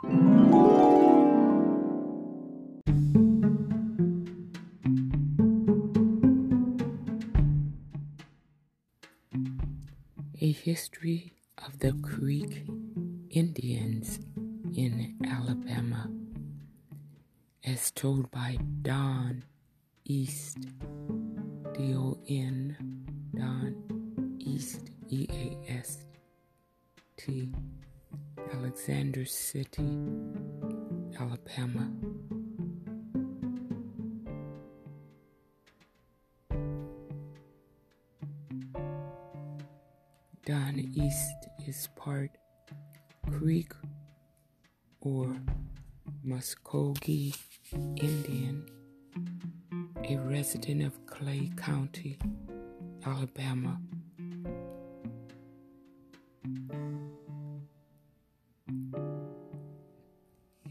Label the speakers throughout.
Speaker 1: A History of the Creek Indians in Alabama, as told by Don East, D O N, Don East, E A S T, Alexander City, Alabama. Don East is part Creek or Muskogee Indian, a resident of Clay County, Alabama.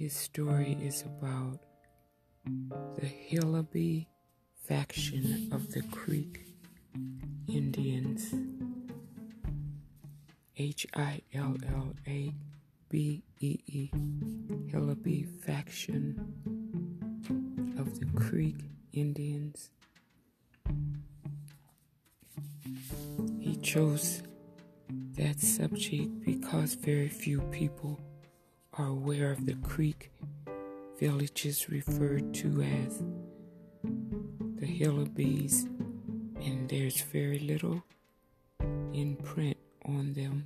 Speaker 1: His story is about the Hillabee faction of the Creek Indians. H I L L A B E E, Hillabee faction of the Creek Indians. He chose that subject because very few people are aware of the Creek villages referred to as the Hillabees, and there's very little in print on them.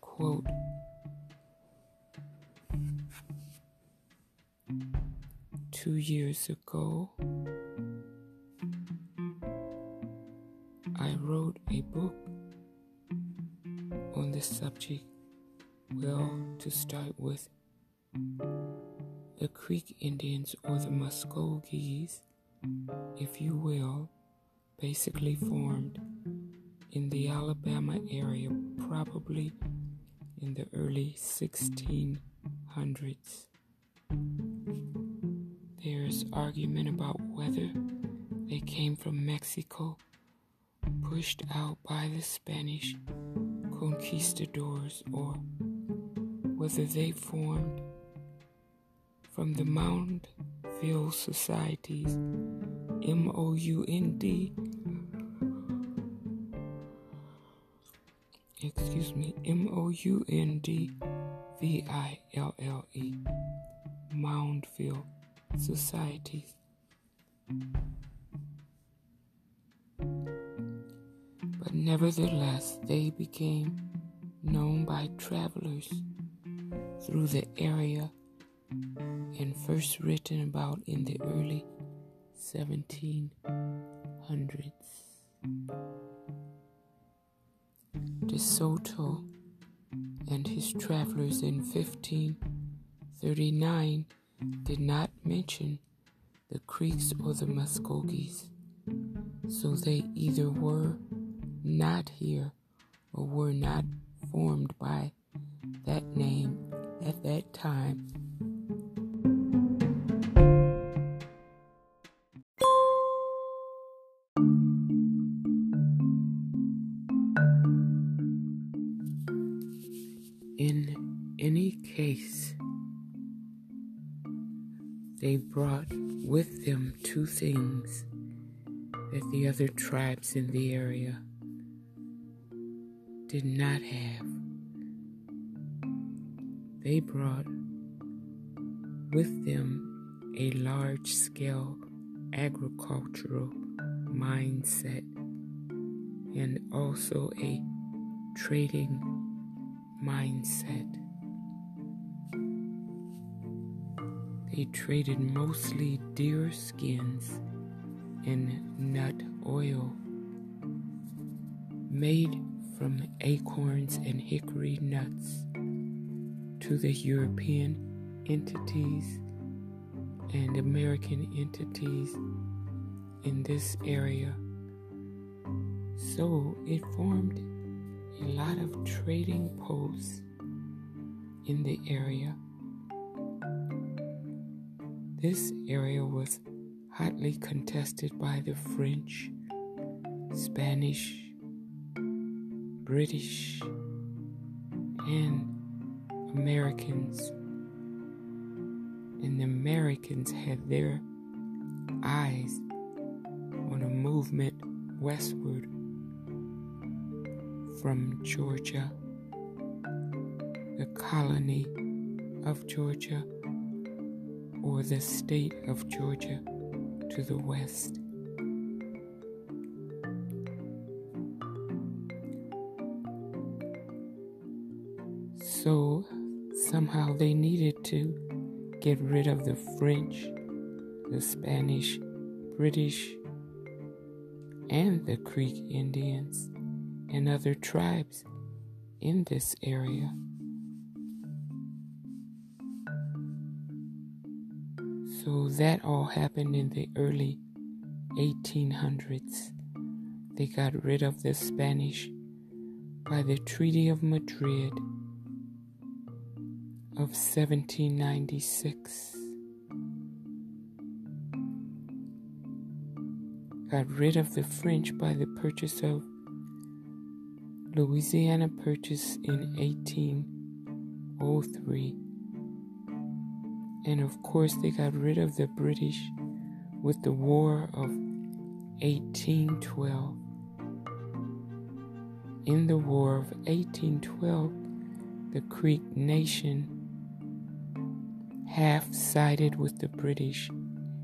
Speaker 1: Quote Two years ago, I wrote a book on this subject. Well, to start with, the Creek Indians or the Muskogees, if you will, basically formed in the Alabama area, probably in the early 1600s. There's argument about whether they came from Mexico, pushed out by the Spanish conquistadors, or whether they formed from the Moundville societies, M O U N D excuse me, M O U N D V I L L E, Moundville Societies. But nevertheless, they became known by travelers through the area and first written about in the early 1700s. De Soto and his travelers in 1539 did not mention the Creeks or the Muskogees, so they either were not here or were not formed by that name at that time. In any case, they brought with them two things that the other tribes in the area did not have. They brought with them a large scale agricultural mindset and also a trading mindset. They traded mostly deer skins and nut oil made from acorns and hickory nuts to the European entities and American entities in this area. So it formed a lot of trading posts in the area. This area was hotly contested by the French, Spanish, British, and Americans. And the Americans had their eyes on a movement westward from Georgia, the colony of Georgia, or the state of Georgia to the west. So somehow they needed to get rid of the French, the Spanish, British, and the Creek Indians and other tribes in this area. So that all happened in the early 1800s. They got rid of the Spanish by the Treaty of Madrid of 1796. Got rid of the French by the purchase of Louisiana Purchase in 1803. And of course, they got rid of the British with the War of 1812. In the War of 1812, the Creek Nation half sided with the British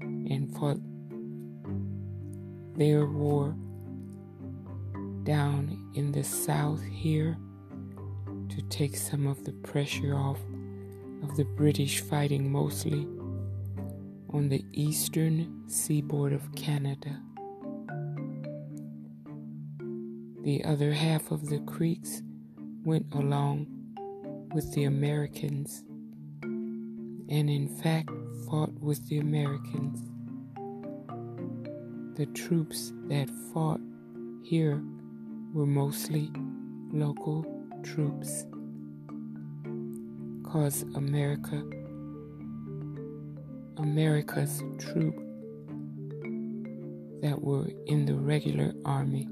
Speaker 1: and fought their war down in the south here to take some of the pressure off of the British fighting mostly on the eastern seaboard of Canada. The other half of the Creeks went along with the Americans and in fact fought with the Americans. The troops that fought here were mostly local troops. Cause America, America's troops that were in the regular army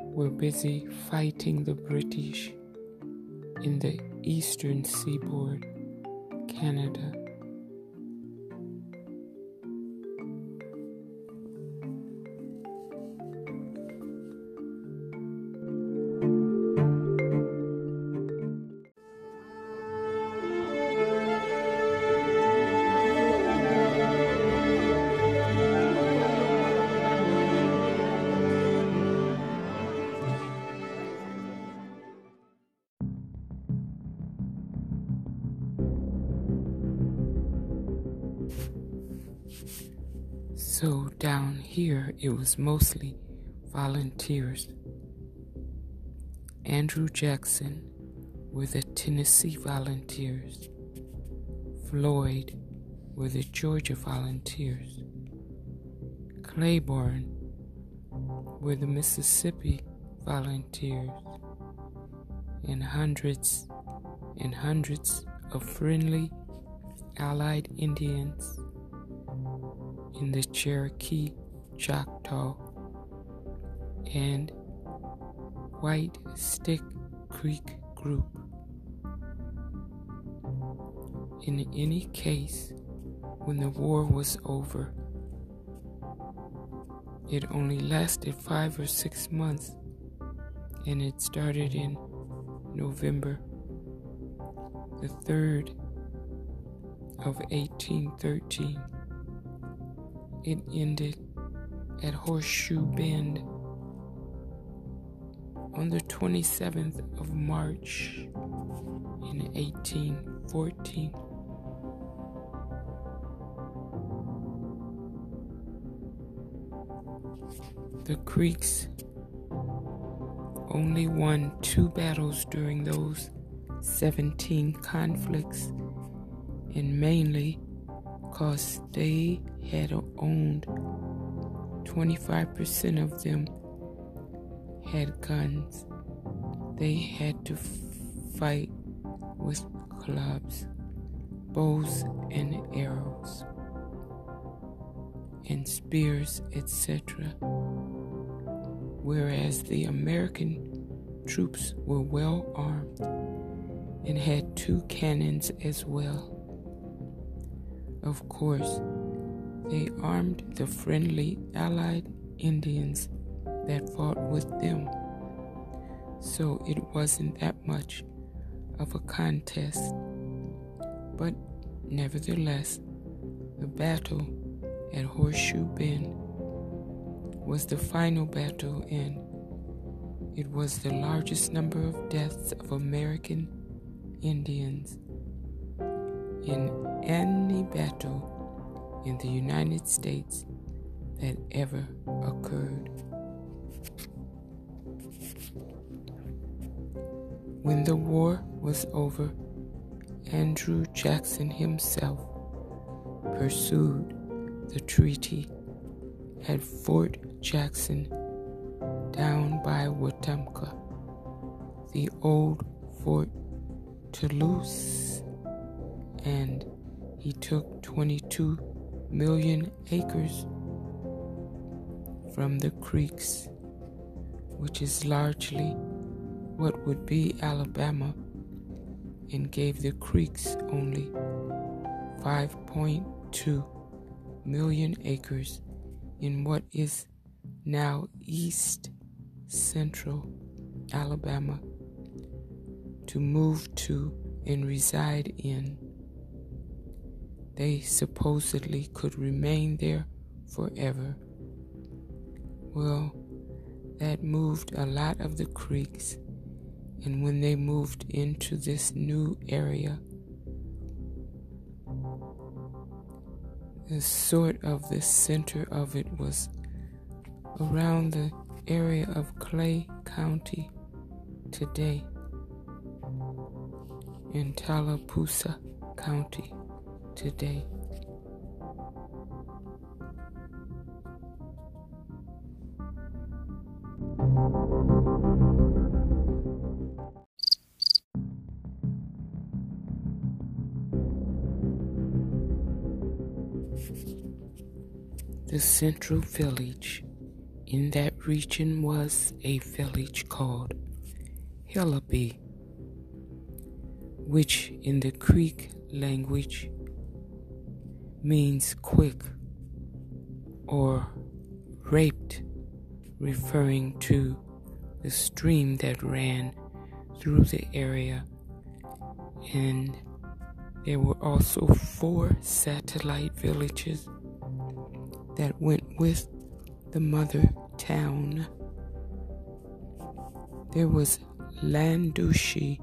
Speaker 1: were busy fighting the British in the eastern seaboard Canada. It was mostly volunteers. Andrew Jackson were the Tennessee Volunteers. Floyd were the Georgia Volunteers. Claiborne were the Mississippi Volunteers. And hundreds and hundreds of friendly Allied Indians in the Cherokee, Choctaw, and White Stick Creek group. In any case, when the war was over, it only lasted five or six months, and it started in November the 3rd of 1813 it ended at Horseshoe Bend on the 27th of March in 1814. The Creeks only won two battles during those 17 conflicts, and mainly because they had owned 25% of them had guns. They had to fight with clubs, bows and arrows, and spears, etc. Whereas the American troops were well armed and had two cannons as well. Of course, they armed the friendly Allied Indians that fought with them, so it wasn't that much of a contest. But nevertheless, the battle at Horseshoe Bend was the final battle and it was the largest number of deaths of American Indians in any battle in the United States that ever occurred. When the war was over, Andrew Jackson himself pursued the treaty at Fort Jackson down by Wetumpka, the old Fort Toulouse, and he took 22 million acres from the creeks, which is largely what would be Alabama, and gave the creeks only 5.2 million acres in what is now East Central Alabama to move to and reside in. They supposedly could remain there forever. Well, that moved a lot of the creeks, and when they moved into this new area, the sort of the center of it was around the area of Clay County today in Tallapoosa County today. The central village in that region was a village called Hillabee, which in the Creek language means quick or raped, referring to the stream that ran through the area. And there were also four satellite villages that went with the mother town. There was Landushi,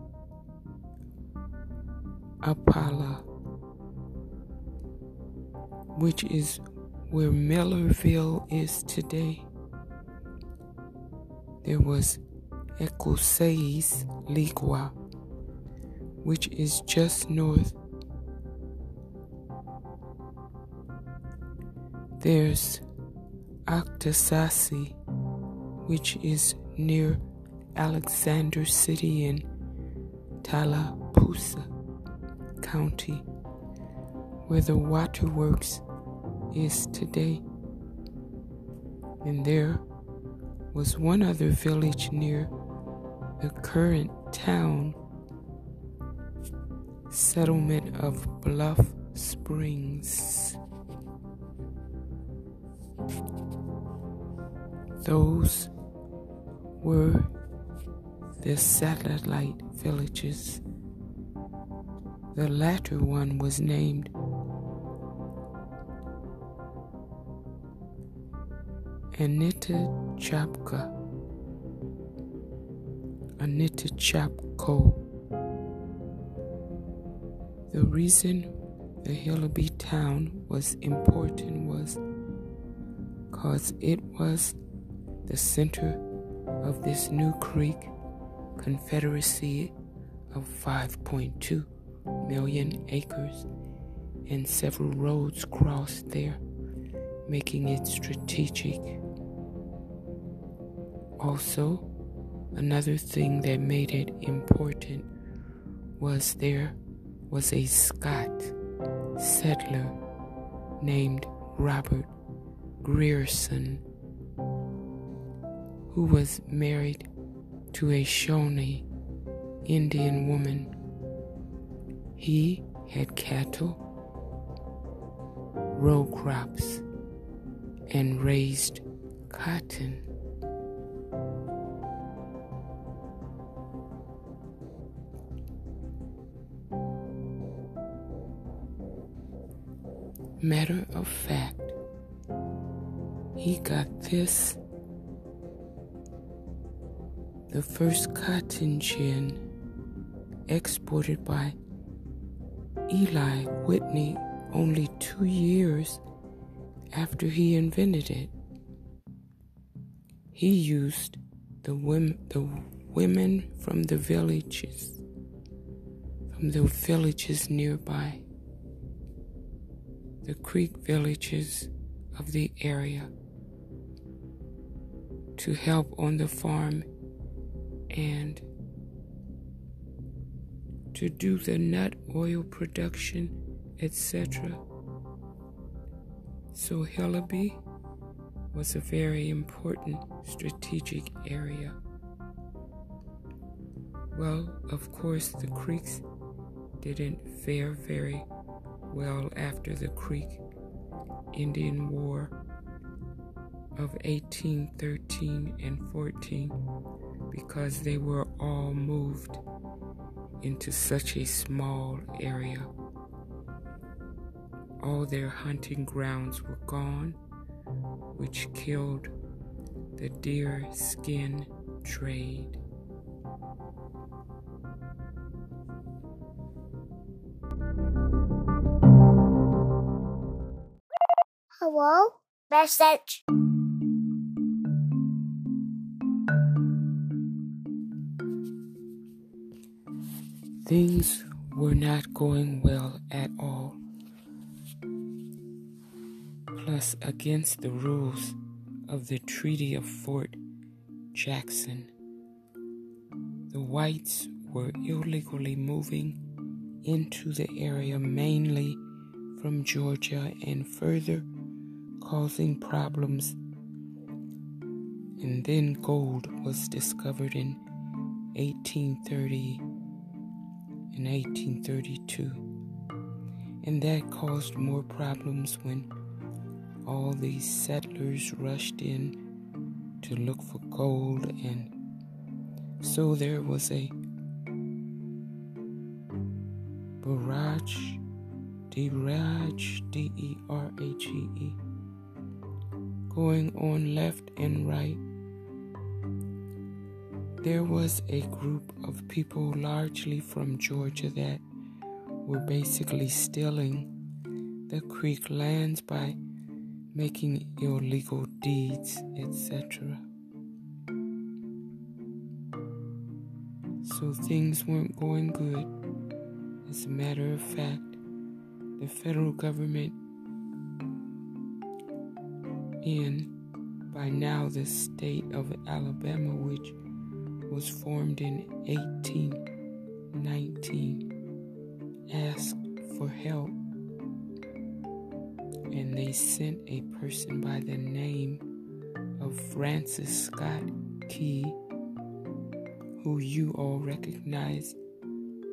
Speaker 1: Apala, which is where Millerville is today. There was Ecuseis Ligua, which is just north. There's Octasasi, which is near Alexander City in Tallapoosa County, where the waterworks is today. And there was one other village near the current town settlement of Bluff Springs. Those were the satellite villages. The latter one was named Anita Chapka, Anita Chapko. The reason the Hillabee town was important was because it was the center of this new creek confederacy of 5.2 million acres and several roads crossed there, making it strategic. Also, another thing that made it important was there was a Scott settler named Robert Grierson who was married to a Shawnee Indian woman He had cattle, row crops, and raised cotton. Matter of fact, he got this the first cotton gin exported by Eli Whitney only two years after he invented it. He used the women, the women from the villages, from the villages nearby, the Creek villages of the area, to help on the farm and to do the nut oil production, etc. So Hillabee was a very important strategic area. Well, of course, the Creeks didn't fare very well after the Creek Indian War of 1813 and 14 because they were all moved into such a small area. All their hunting grounds were gone, which killed the deer skin trade.
Speaker 2: Message.
Speaker 1: Things were not going well at all. Plus, against the rules of the Treaty of Fort Jackson, the whites were illegally moving into the area mainly from Georgia and further causing problems. And then gold was discovered in 1830 and 1832. And that caused more problems when all these settlers rushed in to look for gold, and so there was a barrage, derage, going on left and right there was a group of people, largely from Georgia, that were basically stealing the Creek lands by making illegal deeds, etc. So things weren't going good. As a matter of fact, the federal government in by now the state of Alabama, which was formed in 1819, asked for help, and they sent a person by the name of Francis Scott Key, who you all recognize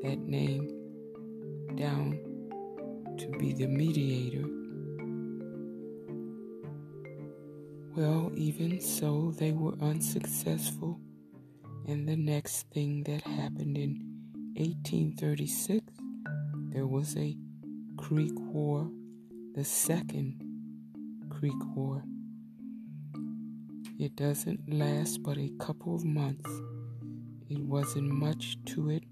Speaker 1: that name, down to be the mediator. Well, even so, they were unsuccessful and the next thing that happened in 1836, there was a Creek War, the second Creek War. It doesn't last but a couple of months. It wasn't much to it,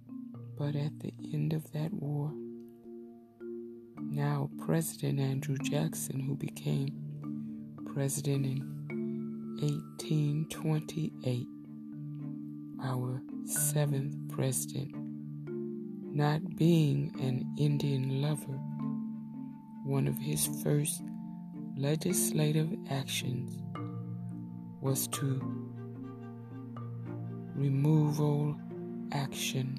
Speaker 1: but at the end of that war, now President Andrew Jackson, who became president in 1828, our seventh president, not being an Indian lover, one of his first legislative actions was to removal action,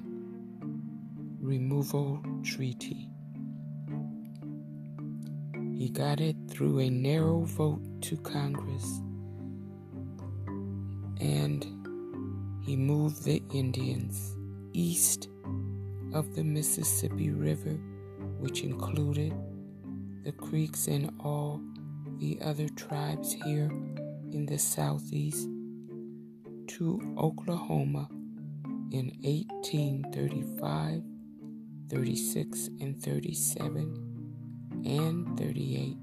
Speaker 1: removal treaty. He got it through a narrow vote to Congress. And he moved the Indians east of the Mississippi River, which included the Creeks and all the other tribes here in the southeast, to Oklahoma in 1835, 36, and 37, and 38,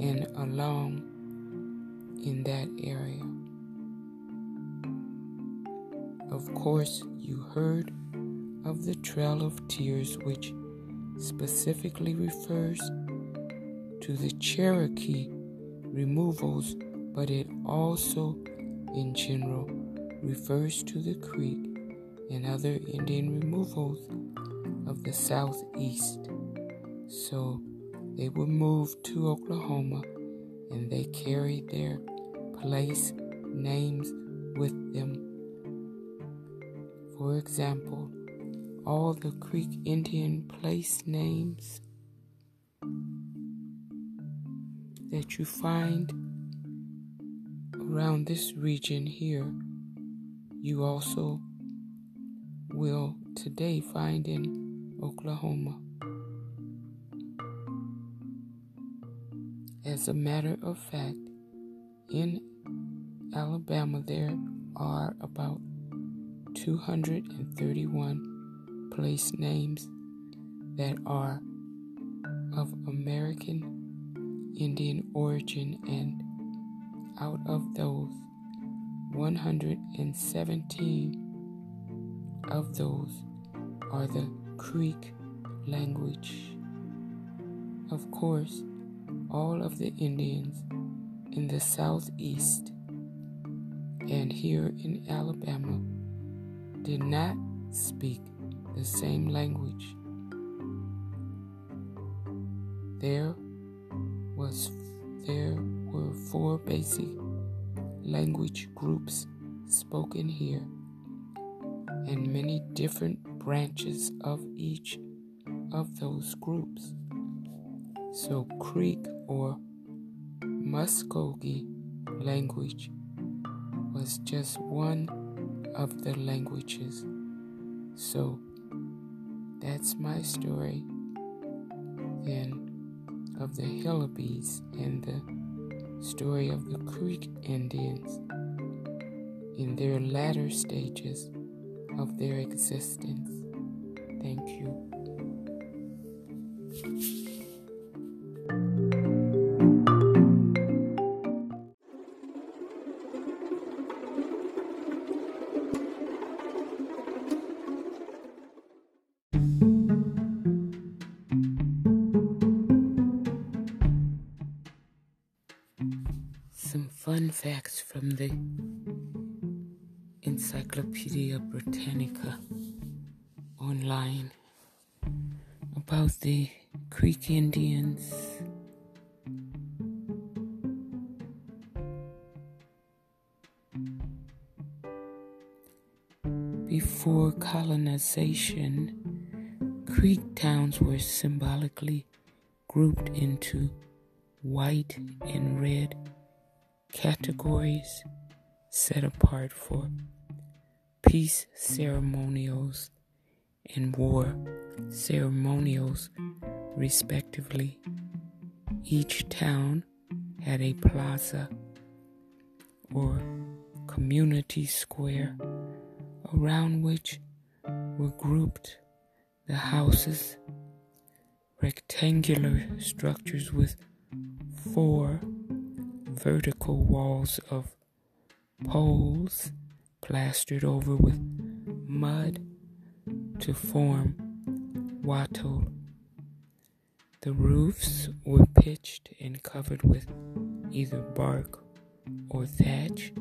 Speaker 1: and along in that area. Of course, you heard of the Trail of Tears, which specifically refers to the Cherokee removals, but it also, in general, refers to the Creek and other Indian removals of the southeast. So they were moved to Oklahoma and they carried their place names with them. For example, all the Creek Indian place names that you find around this region here, you also will today find in Oklahoma. As a matter of fact, in Alabama there are about 231 place names that are of American Indian origin, and out of those, 117 of those are the Creek language. Of course, all of the Indians in the southeast and here in Alabama did not speak the same language. There was there were four basic language groups spoken here and many different branches of each of those groups. So, Creek or Muskogee language was just one of the languages. So, that's my story then of the Hillabees and the story of the Creek Indians in their latter stages of their existence. Thank you. Colonization, Creek towns were symbolically grouped into white and red categories set apart for peace ceremonials and war ceremonials, respectively. Each town had a plaza or community square around which were grouped the houses, rectangular structures with four vertical walls of poles plastered over with mud to form wattle. The roofs were pitched and covered with either bark or thatch,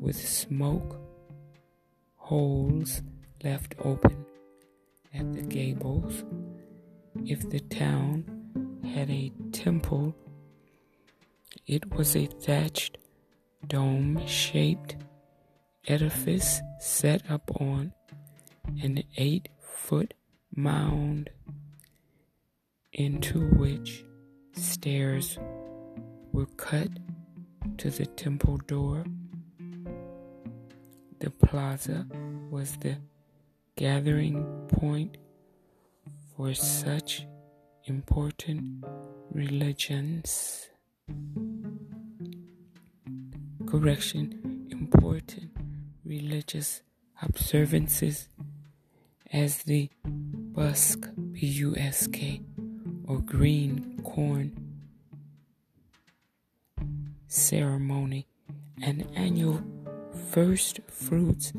Speaker 1: with smoke holes left open at the gables. If the town had a temple, it was a thatched, dome shaped edifice set up on an eight foot mound into which stairs were cut to the temple door. The plaza was the gathering point for such important religions. Correction, important religious observances as the Busk, B U S K, or green corn ceremony, an annual first fruits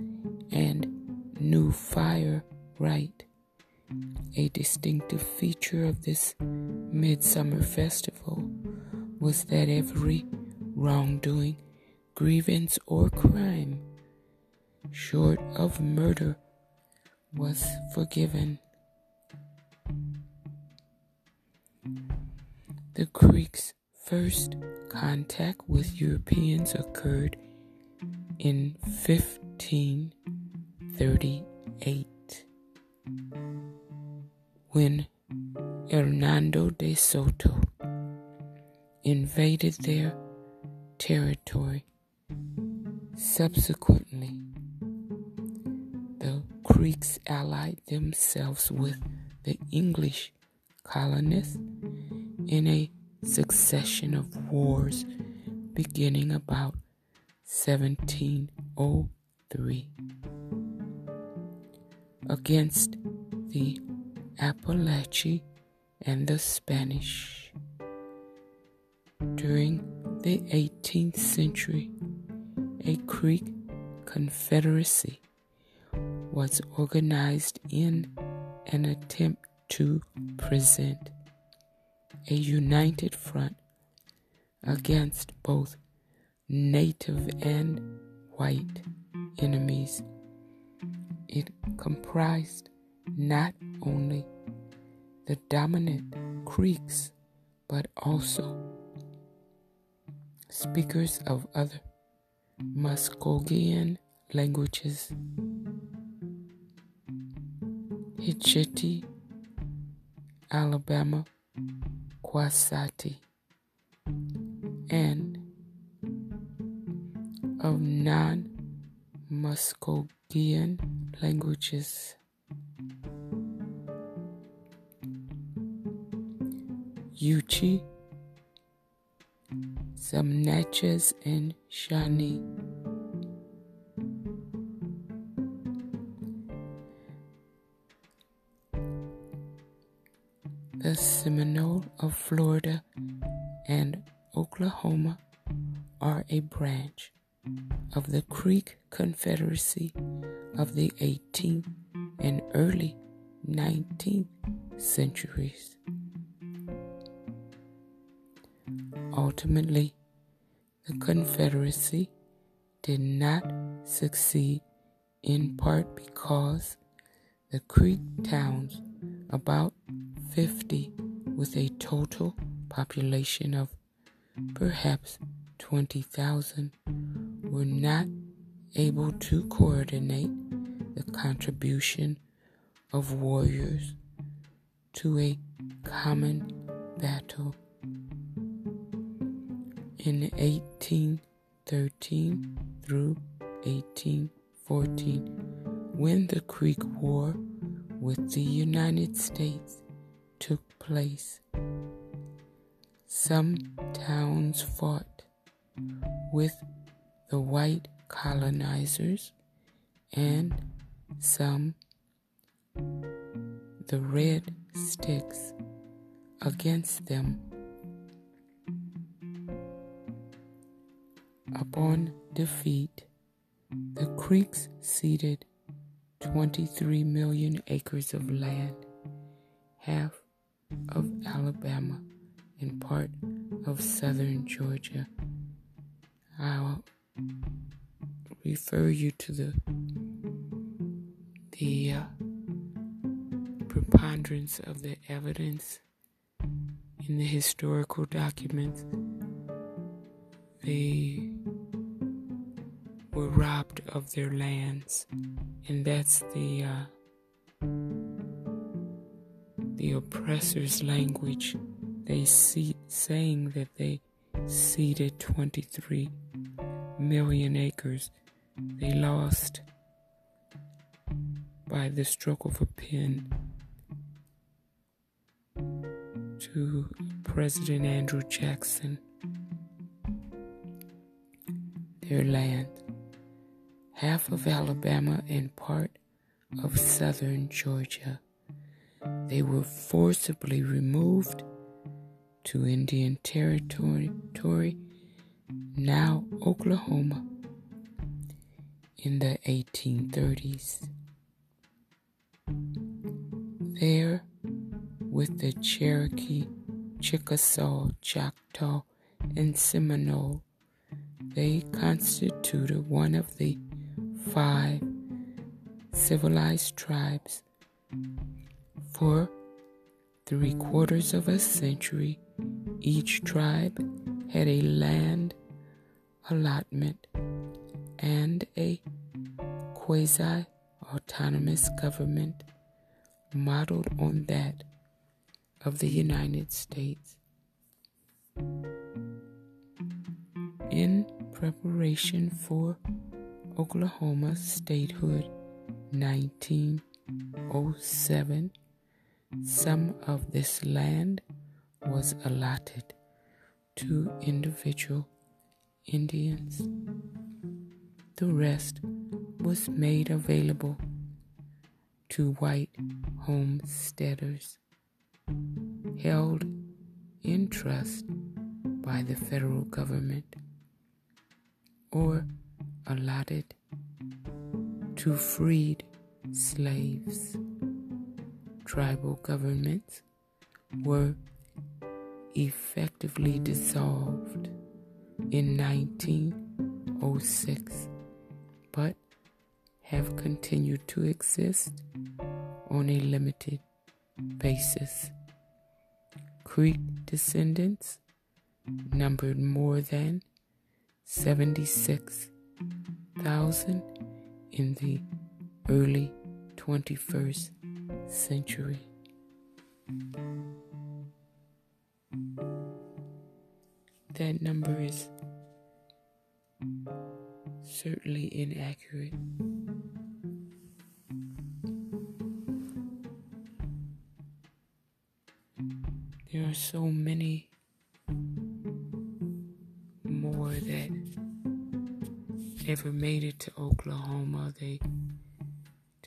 Speaker 1: and new fire rite. A distinctive feature of this midsummer festival was that every wrongdoing, grievance, or crime, short of murder, was forgiven. The Creek's first contact with Europeans occurred in 1538 when Hernando de Soto invaded their territory. Subsequently, the Creeks allied themselves with the English colonists in a succession of wars beginning about 1703 against the Apalachee and the Spanish. During the 18th century, a Creek confederacy was organized in an attempt to present a united front against both native and white enemies. It comprised not only the dominant Creeks, but also speakers of other Muskogean languages. Hitchiti, Alabama, Koasati, and of non Muskogean languages. Yuchi, some Natchez, and Shawnee. The Seminole of Florida and Oklahoma are a branch of the Creek Confederacy of the 18th and early 19th centuries. Ultimately, the Confederacy did not succeed in part because the Creek towns, about 50 with a total population of perhaps 20,000, were not able to coordinate the contribution of warriors to a common battle. In 1813 through 1814, when the Creek War with the United States took place, some towns fought with the white colonizers and some the red sticks against them. Upon defeat, the Creeks ceded 23 million acres of land, half of Alabama and part of southern Georgia. I'll refer you to the the uh, preponderance of the evidence in the historical documents. They were robbed of their lands, and that's the uh, the oppressor's language. They see saying that they ceded 23 million acres. They lost by the stroke of a pen to President Andrew Jackson their land, half of Alabama and part of southern Georgia. They were forcibly removed to Indian Territory, now Oklahoma, in the 1830s. There, with the Cherokee, Chickasaw, Choctaw, and Seminole, they constituted one of the five civilized tribes. For three quarters of a century, each tribe had a land allotment and a quasi autonomous government modeled on that of the United States. In preparation for Oklahoma statehood 1907, some of this land was allotted to individual Indians. The rest was made available to white homesteaders held in trust by the federal government or allotted to freed slaves. Tribal governments were effectively dissolved in 1906, but have continued to exist on a limited basis. Creek descendants numbered more than 76,000 in the early 21st century. That number is certainly inaccurate. There are so many more that never made it to Oklahoma. They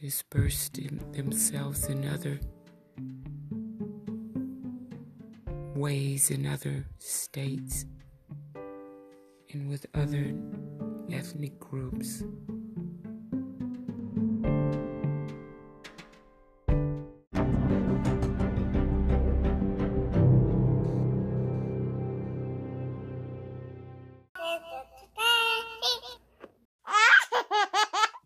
Speaker 1: dispersed themselves in other ways in other states and with other ethnic groups.